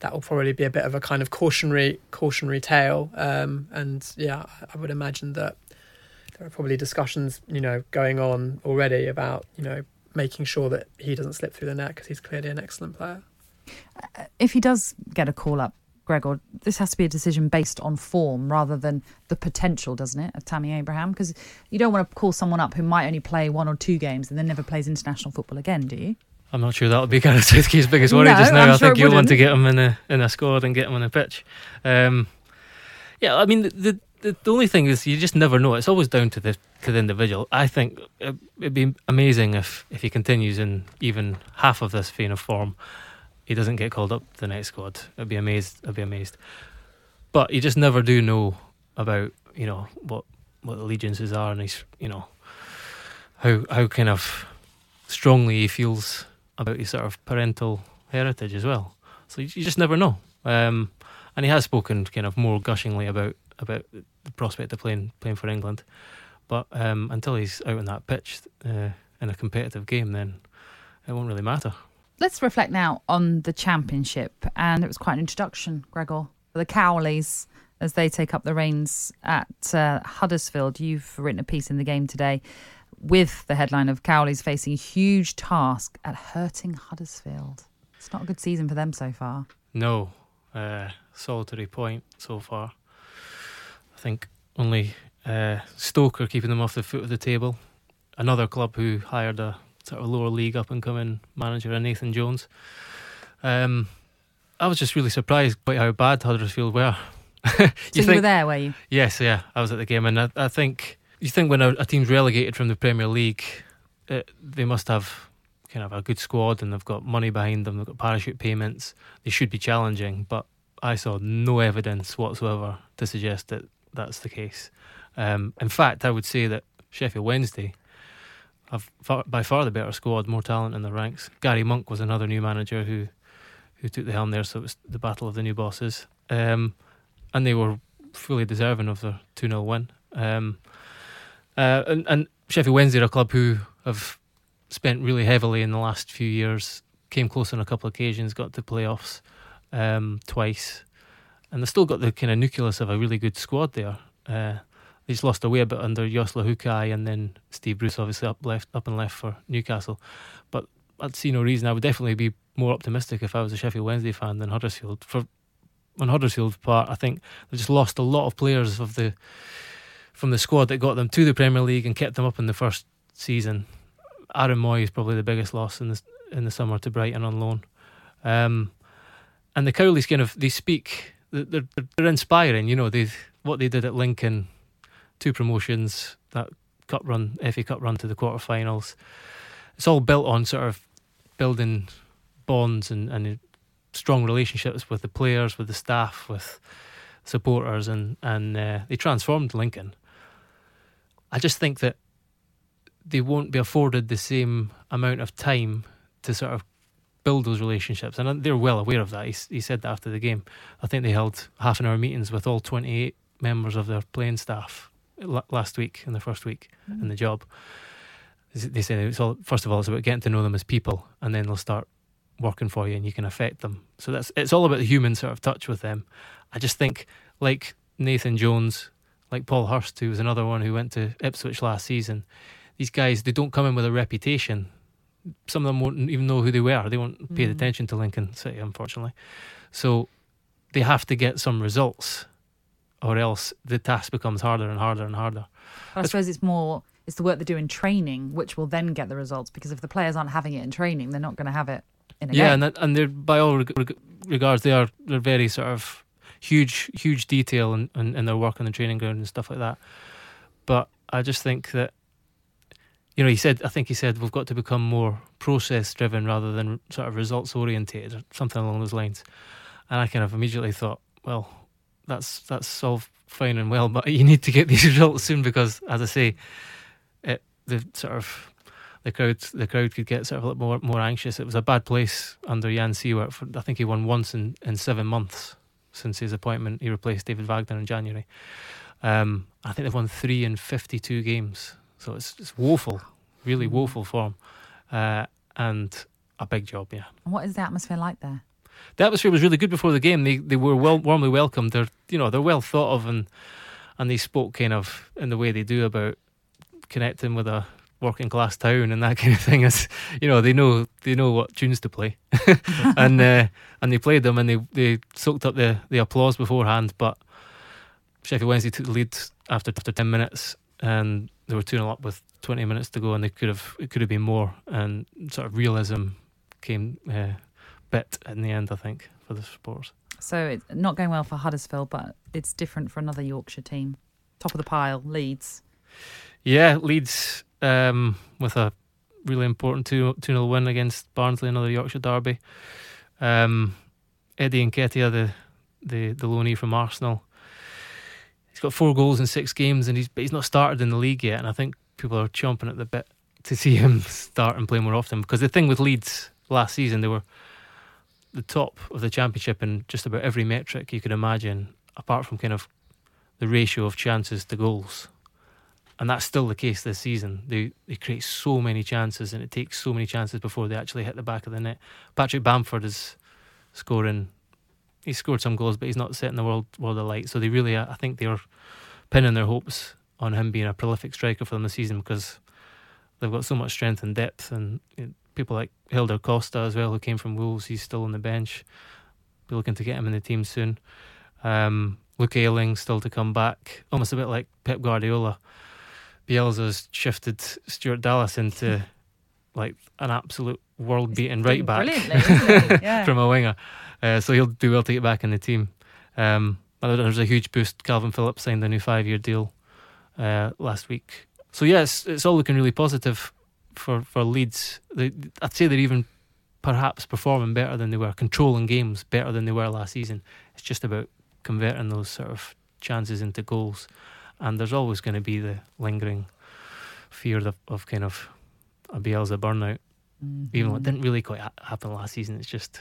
that will probably be a bit of a kind of cautionary cautionary tale. Um, and yeah, I- would imagine that there are probably discussions you know going on already about you know making sure that he doesn't slip through the net because he's clearly an excellent player. If he does get a call up, Gregor, this has to be a decision based on form rather than the potential, doesn't it, of Tammy Abraham? Because you don't want to call someone up who might only play one or two games and then never plays international football again, do you? I'm not sure that would be Gareth Southgate's biggest worry No, just now. I'm I think it you'll want to get him in a in a squad and get him on a pitch. Um, yeah, I mean the, the the only thing is you just never know. It's always down to the to the individual. I think it, it'd be amazing if if he continues in even half of this vein of form, he doesn't get called up to the next squad. I'd be amazed. I'd be amazed. But you just never do know about you know what what allegiances are, and he's you know how how kind of strongly he feels about his sort of parental heritage as well. So you, you just never know. Um, and he has spoken kind of more gushingly about about the prospect of playing playing for England. But um, until he's out on that pitch uh, in a competitive game, then it won't really matter. Let's reflect now on the championship. And it was quite an introduction, Gregor, for the Cowleys as they take up the reins at uh, Huddersfield. You've written a piece in the game today with the headline of Cowleys facing huge task at hurting Huddersfield. It's not a good season for them so far. No, uh, solitary point so far. I think only uh, Stoke are keeping them off the foot of the table. Another club who hired a sort of lower league up and coming manager, uh, Nathan Jones. Um, I was just really surprised by how bad Huddersfield were. you *laughs* So you, were there, were you? Yes, yeah, I was at the game, and I, I think you think when a, a team's relegated from the Premier League, it, they must have kind of a good squad and they've got money behind them. They've got parachute payments. They should be challenging, but I saw no evidence whatsoever to suggest that that's the case. Um, in fact, I would say that Sheffield Wednesday have far, by far the better squad, more talent in the ranks. Gary Monk was another new manager who who took the helm there, so it was the battle of the new bosses. Um, and they were fully deserving of their 2 0 win. Um, uh, and, and Sheffield Wednesday are a club who have spent really heavily in the last few years, came close on a couple of occasions, got to playoffs um, twice, and they've still got the kind of nucleus of a really good squad there. Uh, just lost away a bit under Jos Luhukay and then Steve Bruce obviously up left up and left for Newcastle. But I'd see no reason. I would definitely be more optimistic if I was a Sheffield Wednesday fan than Huddersfield. For on Huddersfield's part, I think they've just lost a lot of players of the from the squad that got them to the Premier League and kept them up in the first season. Aaron Mooy is probably the biggest loss in the in the summer to Brighton on loan. Um, and the Cowleys kind of they speak. They're, they're inspiring. You know they what they did at Lincoln, two promotions, that cup run, FA Cup run to the quarterfinals. It's all built on sort of building bonds and, and strong relationships with the players, with the staff, with supporters, and and uh, they transformed Lincoln. I just think that they won't be afforded the same amount of time to sort of build those relationships, and they're well aware of that. He, he said that after the game. I think they held half an hour meetings with all 28 members of their playing staff last week in the first week mm. in the job. They say it's all first of all it's about getting to know them as people, and then they'll start working for you, and you can affect them. So that's it's all about the human sort of touch with them. I just think like Nathan Jones, like Paul Hurst, who was another one who went to Ipswich last season. These guys, they don't come in with a reputation. Some of them won't even know who they were. They won't pay mm. attention to Lincoln City, unfortunately. So they have to get some results, or else the task becomes harder and harder and harder. I suppose it's more it's the work they do in training which will then get the results because if the players aren't having it in training, they're not going to have it in a yeah, game. and that, and they're by all reg- regards they are they're very sort of huge huge detail in, in, in their work on the training ground and stuff like that. But I just think that you know he said I think he said we've got to become more process driven rather than sort of results orientated or something along those lines. And I kind of immediately thought, well, that's that's all fine and well, but you need to get *laughs* these results soon because, as I say, it the sort of the crowd the crowd could get sort of a little more more anxious. It was a bad place under Jan Siewert. For, I think he won once in, in seven months since his appointment. He replaced David Wagner in January. Um, I think they've won three in fifty two games, so it's it's woeful, really woeful form, uh, and a big job. Yeah, what is the atmosphere like there? The atmosphere was really good before the game. They they were well warmly welcomed. They're you know they're well thought of and and they spoke kind of in the way they do about connecting with a working class town and that *laughs* kind of thing. As you know, they know they know what tunes to play, *laughs* and uh, and they played them and they they soaked up the the applause beforehand. But Sheffield Wednesday took the lead after after ten minutes, and they were two 0 up with twenty minutes to go, and they could have it could have been more, and sort of realism came uh, bit in the end. I think for the supporters. So it's not going well for Huddersfield, but it's different for another Yorkshire team. Top of the pile, Leeds. Yeah, Leeds um, with a really important 2 0 win against Barnsley, another Yorkshire derby. Um, Eddie Nketiah, the, the, the loanee from Arsenal, he's got four goals in six games, and he's but he's not started in the league yet. And I think people are chomping at the bit to see *laughs* him start and play more often. Because the thing with Leeds last season, they were the top of the championship in just about every metric you could imagine, apart from kind of the ratio of chances to goals and that's still the case this season. They they create so many chances, and it takes so many chances before they actually hit the back of the net. Patrick Bamford is scoring. He's scored some goals, but he's not setting the world world alight. So they really, I think, they're pinning their hopes on him being a prolific striker for them this season because they've got so much strength and depth, and people like Hélder Costa as well, who came from Wolves. He's still on the bench. Be looking to get him in the team soon. Um, Luke Ayling still to come back, almost a bit like Pep Guardiola. Bielsa's shifted Stuart Dallas into *laughs* like an absolute world beating right back? *laughs* Yeah. from a winger. Uh, so he'll do well to get back in the team. Um, there's a huge boost. Kalvin Phillips signed a new five year deal uh, last week. So yes, it's all looking really positive for for Leeds. They, I'd say they're even perhaps performing better than they were, controlling games better than they were last season. It's just about converting those sort of chances into goals and there's always going to be the lingering fear of, of kind of a Bielsa burnout. Even though it mm-hmm. didn't really quite ha- happen last season, it's just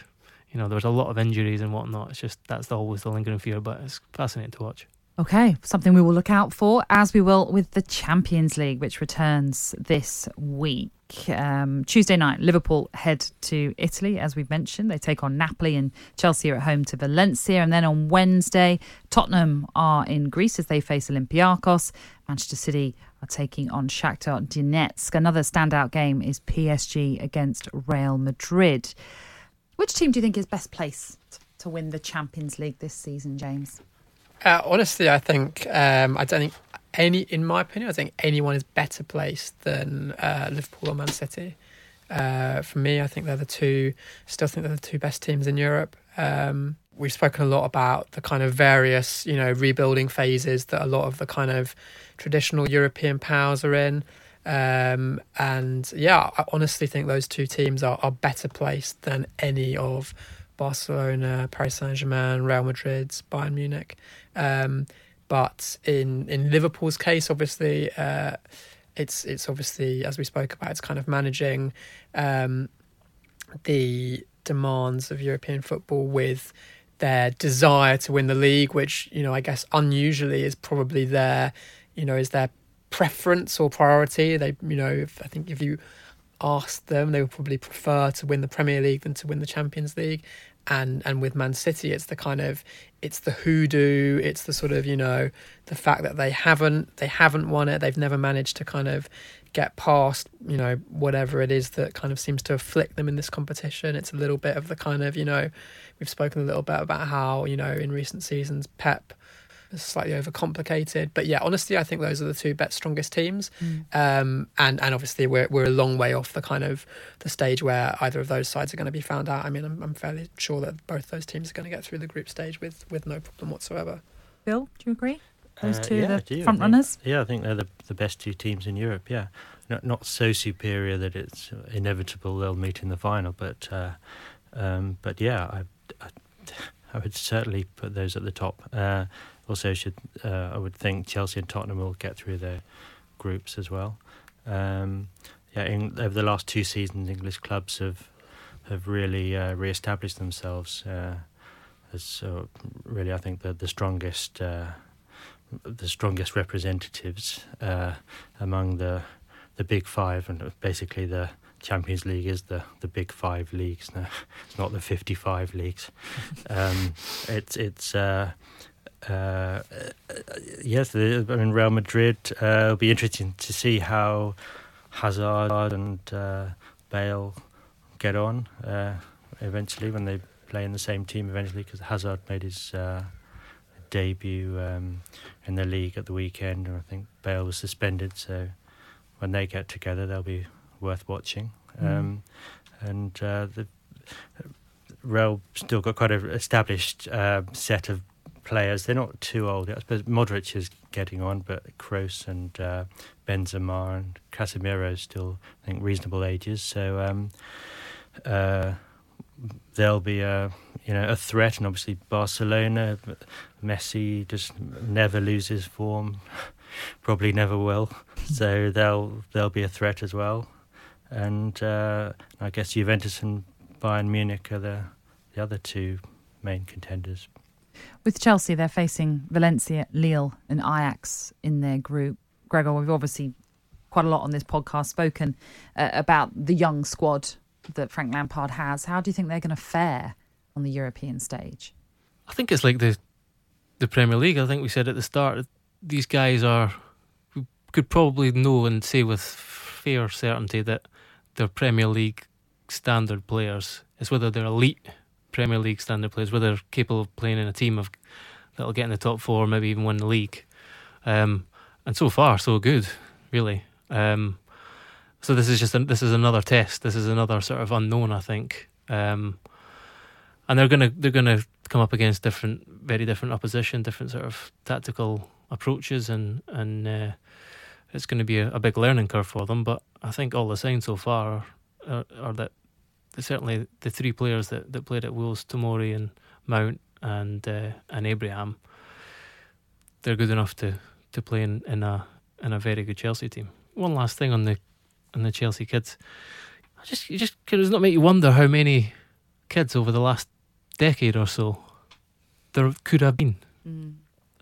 you know there was a lot of injuries and whatnot. It's just that's always the lingering fear, but it's fascinating to watch. Okay, something we will look out for, as we will with the Champions League, which returns this week. Um, Tuesday night, Liverpool head to Italy, as we've mentioned. They take on Napoli, and Chelsea are at home to Valencia. And then on Wednesday, Tottenham are in Greece as they face Olympiakos. Manchester City are taking on Shakhtar Donetsk. Another standout game is PSG against Real Madrid. Which team do you think is best placed to win the Champions League this season, James? Uh, honestly, I think um, I don't think any, in my opinion, I think anyone is better placed than uh, Liverpool or Man City. Uh, for me, I think they're the two. Still think they're the two best teams in Europe. Um, we've spoken a lot about the kind of various, you know, rebuilding phases that a lot of the kind of traditional European powers are in. Um, and yeah, I honestly think those two teams are, are better placed than any of Barcelona, Paris Saint Germain, Real Madrid, Bayern Munich. Um, but in in Liverpool's case, obviously, uh, it's it's obviously as we spoke about, it's kind of managing um, the demands of European football with their desire to win the league, which you know I guess unusually is probably their you know is their preference or priority. They you know if, I think if you asked them, they would probably prefer to win the Premier League than to win the Champions League. And and with Man City, it's the kind of it's the hoodoo. It's the sort of you know the fact that they haven't they haven't won it. They've never managed to kind of get past you know whatever it is that kind of seems to afflict them in this competition. It's a little bit of the kind of you know we've spoken a little bit about how you know in recent seasons Pep slightly overcomplicated. But yeah, honestly, I think those are the two best strongest teams. Um, and and obviously we're we're a long way off the kind of the stage where either of those sides are going to be found out. I mean, I'm, I'm fairly sure that both those teams are going to get through the group stage with with no problem whatsoever. Bill, do you agree? Those Uh, two yeah, are I the do. I front think- runners. Yeah, I think they're the, the best two teams in Europe. Yeah, not not so superior that it's inevitable they'll meet in the final, but uh, um, but yeah, I, I *laughs* I would certainly put those at the top. Uh, also, should uh, I would think Chelsea and Tottenham will get through their groups as well. Um, yeah, in, over the last two seasons, English clubs have have really uh, re-established themselves uh, as uh, really, I think, the the strongest. Uh, the strongest representatives uh, among the the big five, and basically the Champions League is the, the big five leagues. No, *laughs* it's not the fifty five leagues. *laughs* Um, it's it's. Uh, uh, yes, the, I mean Real Madrid. Uh, it'll be interesting to see how Hazard and uh, Bale get on uh, eventually when they play in the same team eventually because Hazard made his uh, debut um, in the league at the weekend, and I think Bale was suspended. So when they get together, they'll be worth watching. Um, and uh, the Real still got quite an established uh, set of players. They're not too old. I suppose Modric is getting on, but Kroos and uh, Benzema and Casemiro are still, I think, reasonable ages. So um, uh, they'll be a you know a threat, and obviously Barcelona, Messi just never loses form, *laughs* probably never will. *laughs* So they'll they'll be a threat as well, and uh, I guess Juventus and Bayern Munich are the the other two main contenders. With Chelsea, they're facing Valencia, Lille, and Ajax in their group. Gregor, we've obviously quite a lot on this podcast spoken uh, about the young squad that Frank Lampard has. How do you think they're going to fare on the European stage? I think it's like the the Premier League. I think we said at the start these guys are we could probably know and say with fair certainty that they're Premier League standard players. It's whether they're elite Premier League standard players, whether capable of playing in a team of that'll get in the top four, maybe even win the league. Um, and so far, so good, really. Um, so this is just a, this is another test. This is another sort of unknown, I think. Um, and they're gonna they're gonna come up against different, very different opposition, different sort of tactical approaches, and and uh, it's going to be a, a big learning curve for them. But I think all the signs so far are, are that certainly the three players that, that played at Wolves, Tomori and Mount and uh, and Abraham, they're good enough to, to play in, in a in a very good Chelsea team. One last thing on the on the Chelsea kids, I just you just does not make you wonder how many kids over the last decade or so there could have been.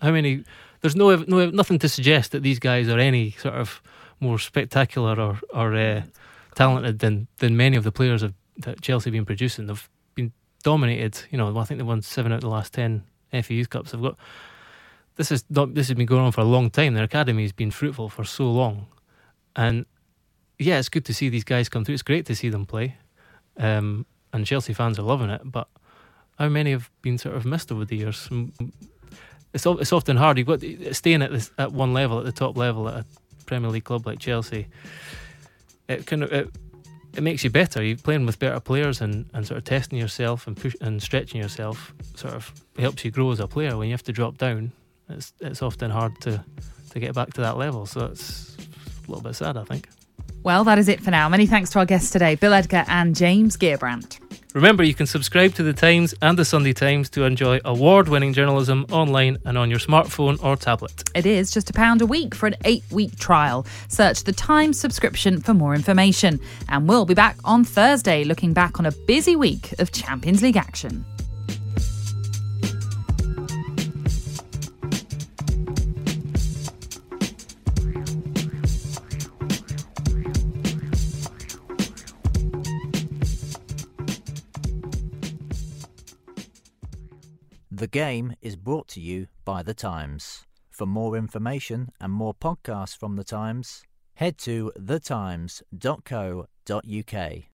How many? There's no no nothing to suggest that these guys are any sort of more spectacular or or uh, talented than than many of the players have, that Chelsea have been producing. They've been dominated. You know, I think they won seven out of the last ten FA Youth Cups. They've got this is not this has been going on for a long time. Their academy has been fruitful for so long, and yeah, it's good to see these guys come through. It's great to see them play, um, and Chelsea fans are loving it. But how many have been sort of missed over the years? It's it's often hard. You've got staying at this, at one level, at the top level, at a Premier League club like Chelsea. It kind of it, it makes you better. You're playing with better players and, and sort of testing yourself and push and stretching yourself. Sort of helps you grow as a player. When you have to drop down, it's it's often hard to to get back to that level. So it's a little bit sad, I think. Well, that is it for now. Many thanks to our guests today, Bill Edgar and James Gheerbrant. Remember, you can subscribe to the Times and the Sunday Times to enjoy award-winning journalism online and on your smartphone or tablet. It is just a pound a week for an eight week trial. Search the Times subscription for more information. And we'll be back on Thursday looking back on a busy week of Champions League action. The game is brought to you by The Times. For more information and more podcasts from The Times, head to thetimes.co.uk.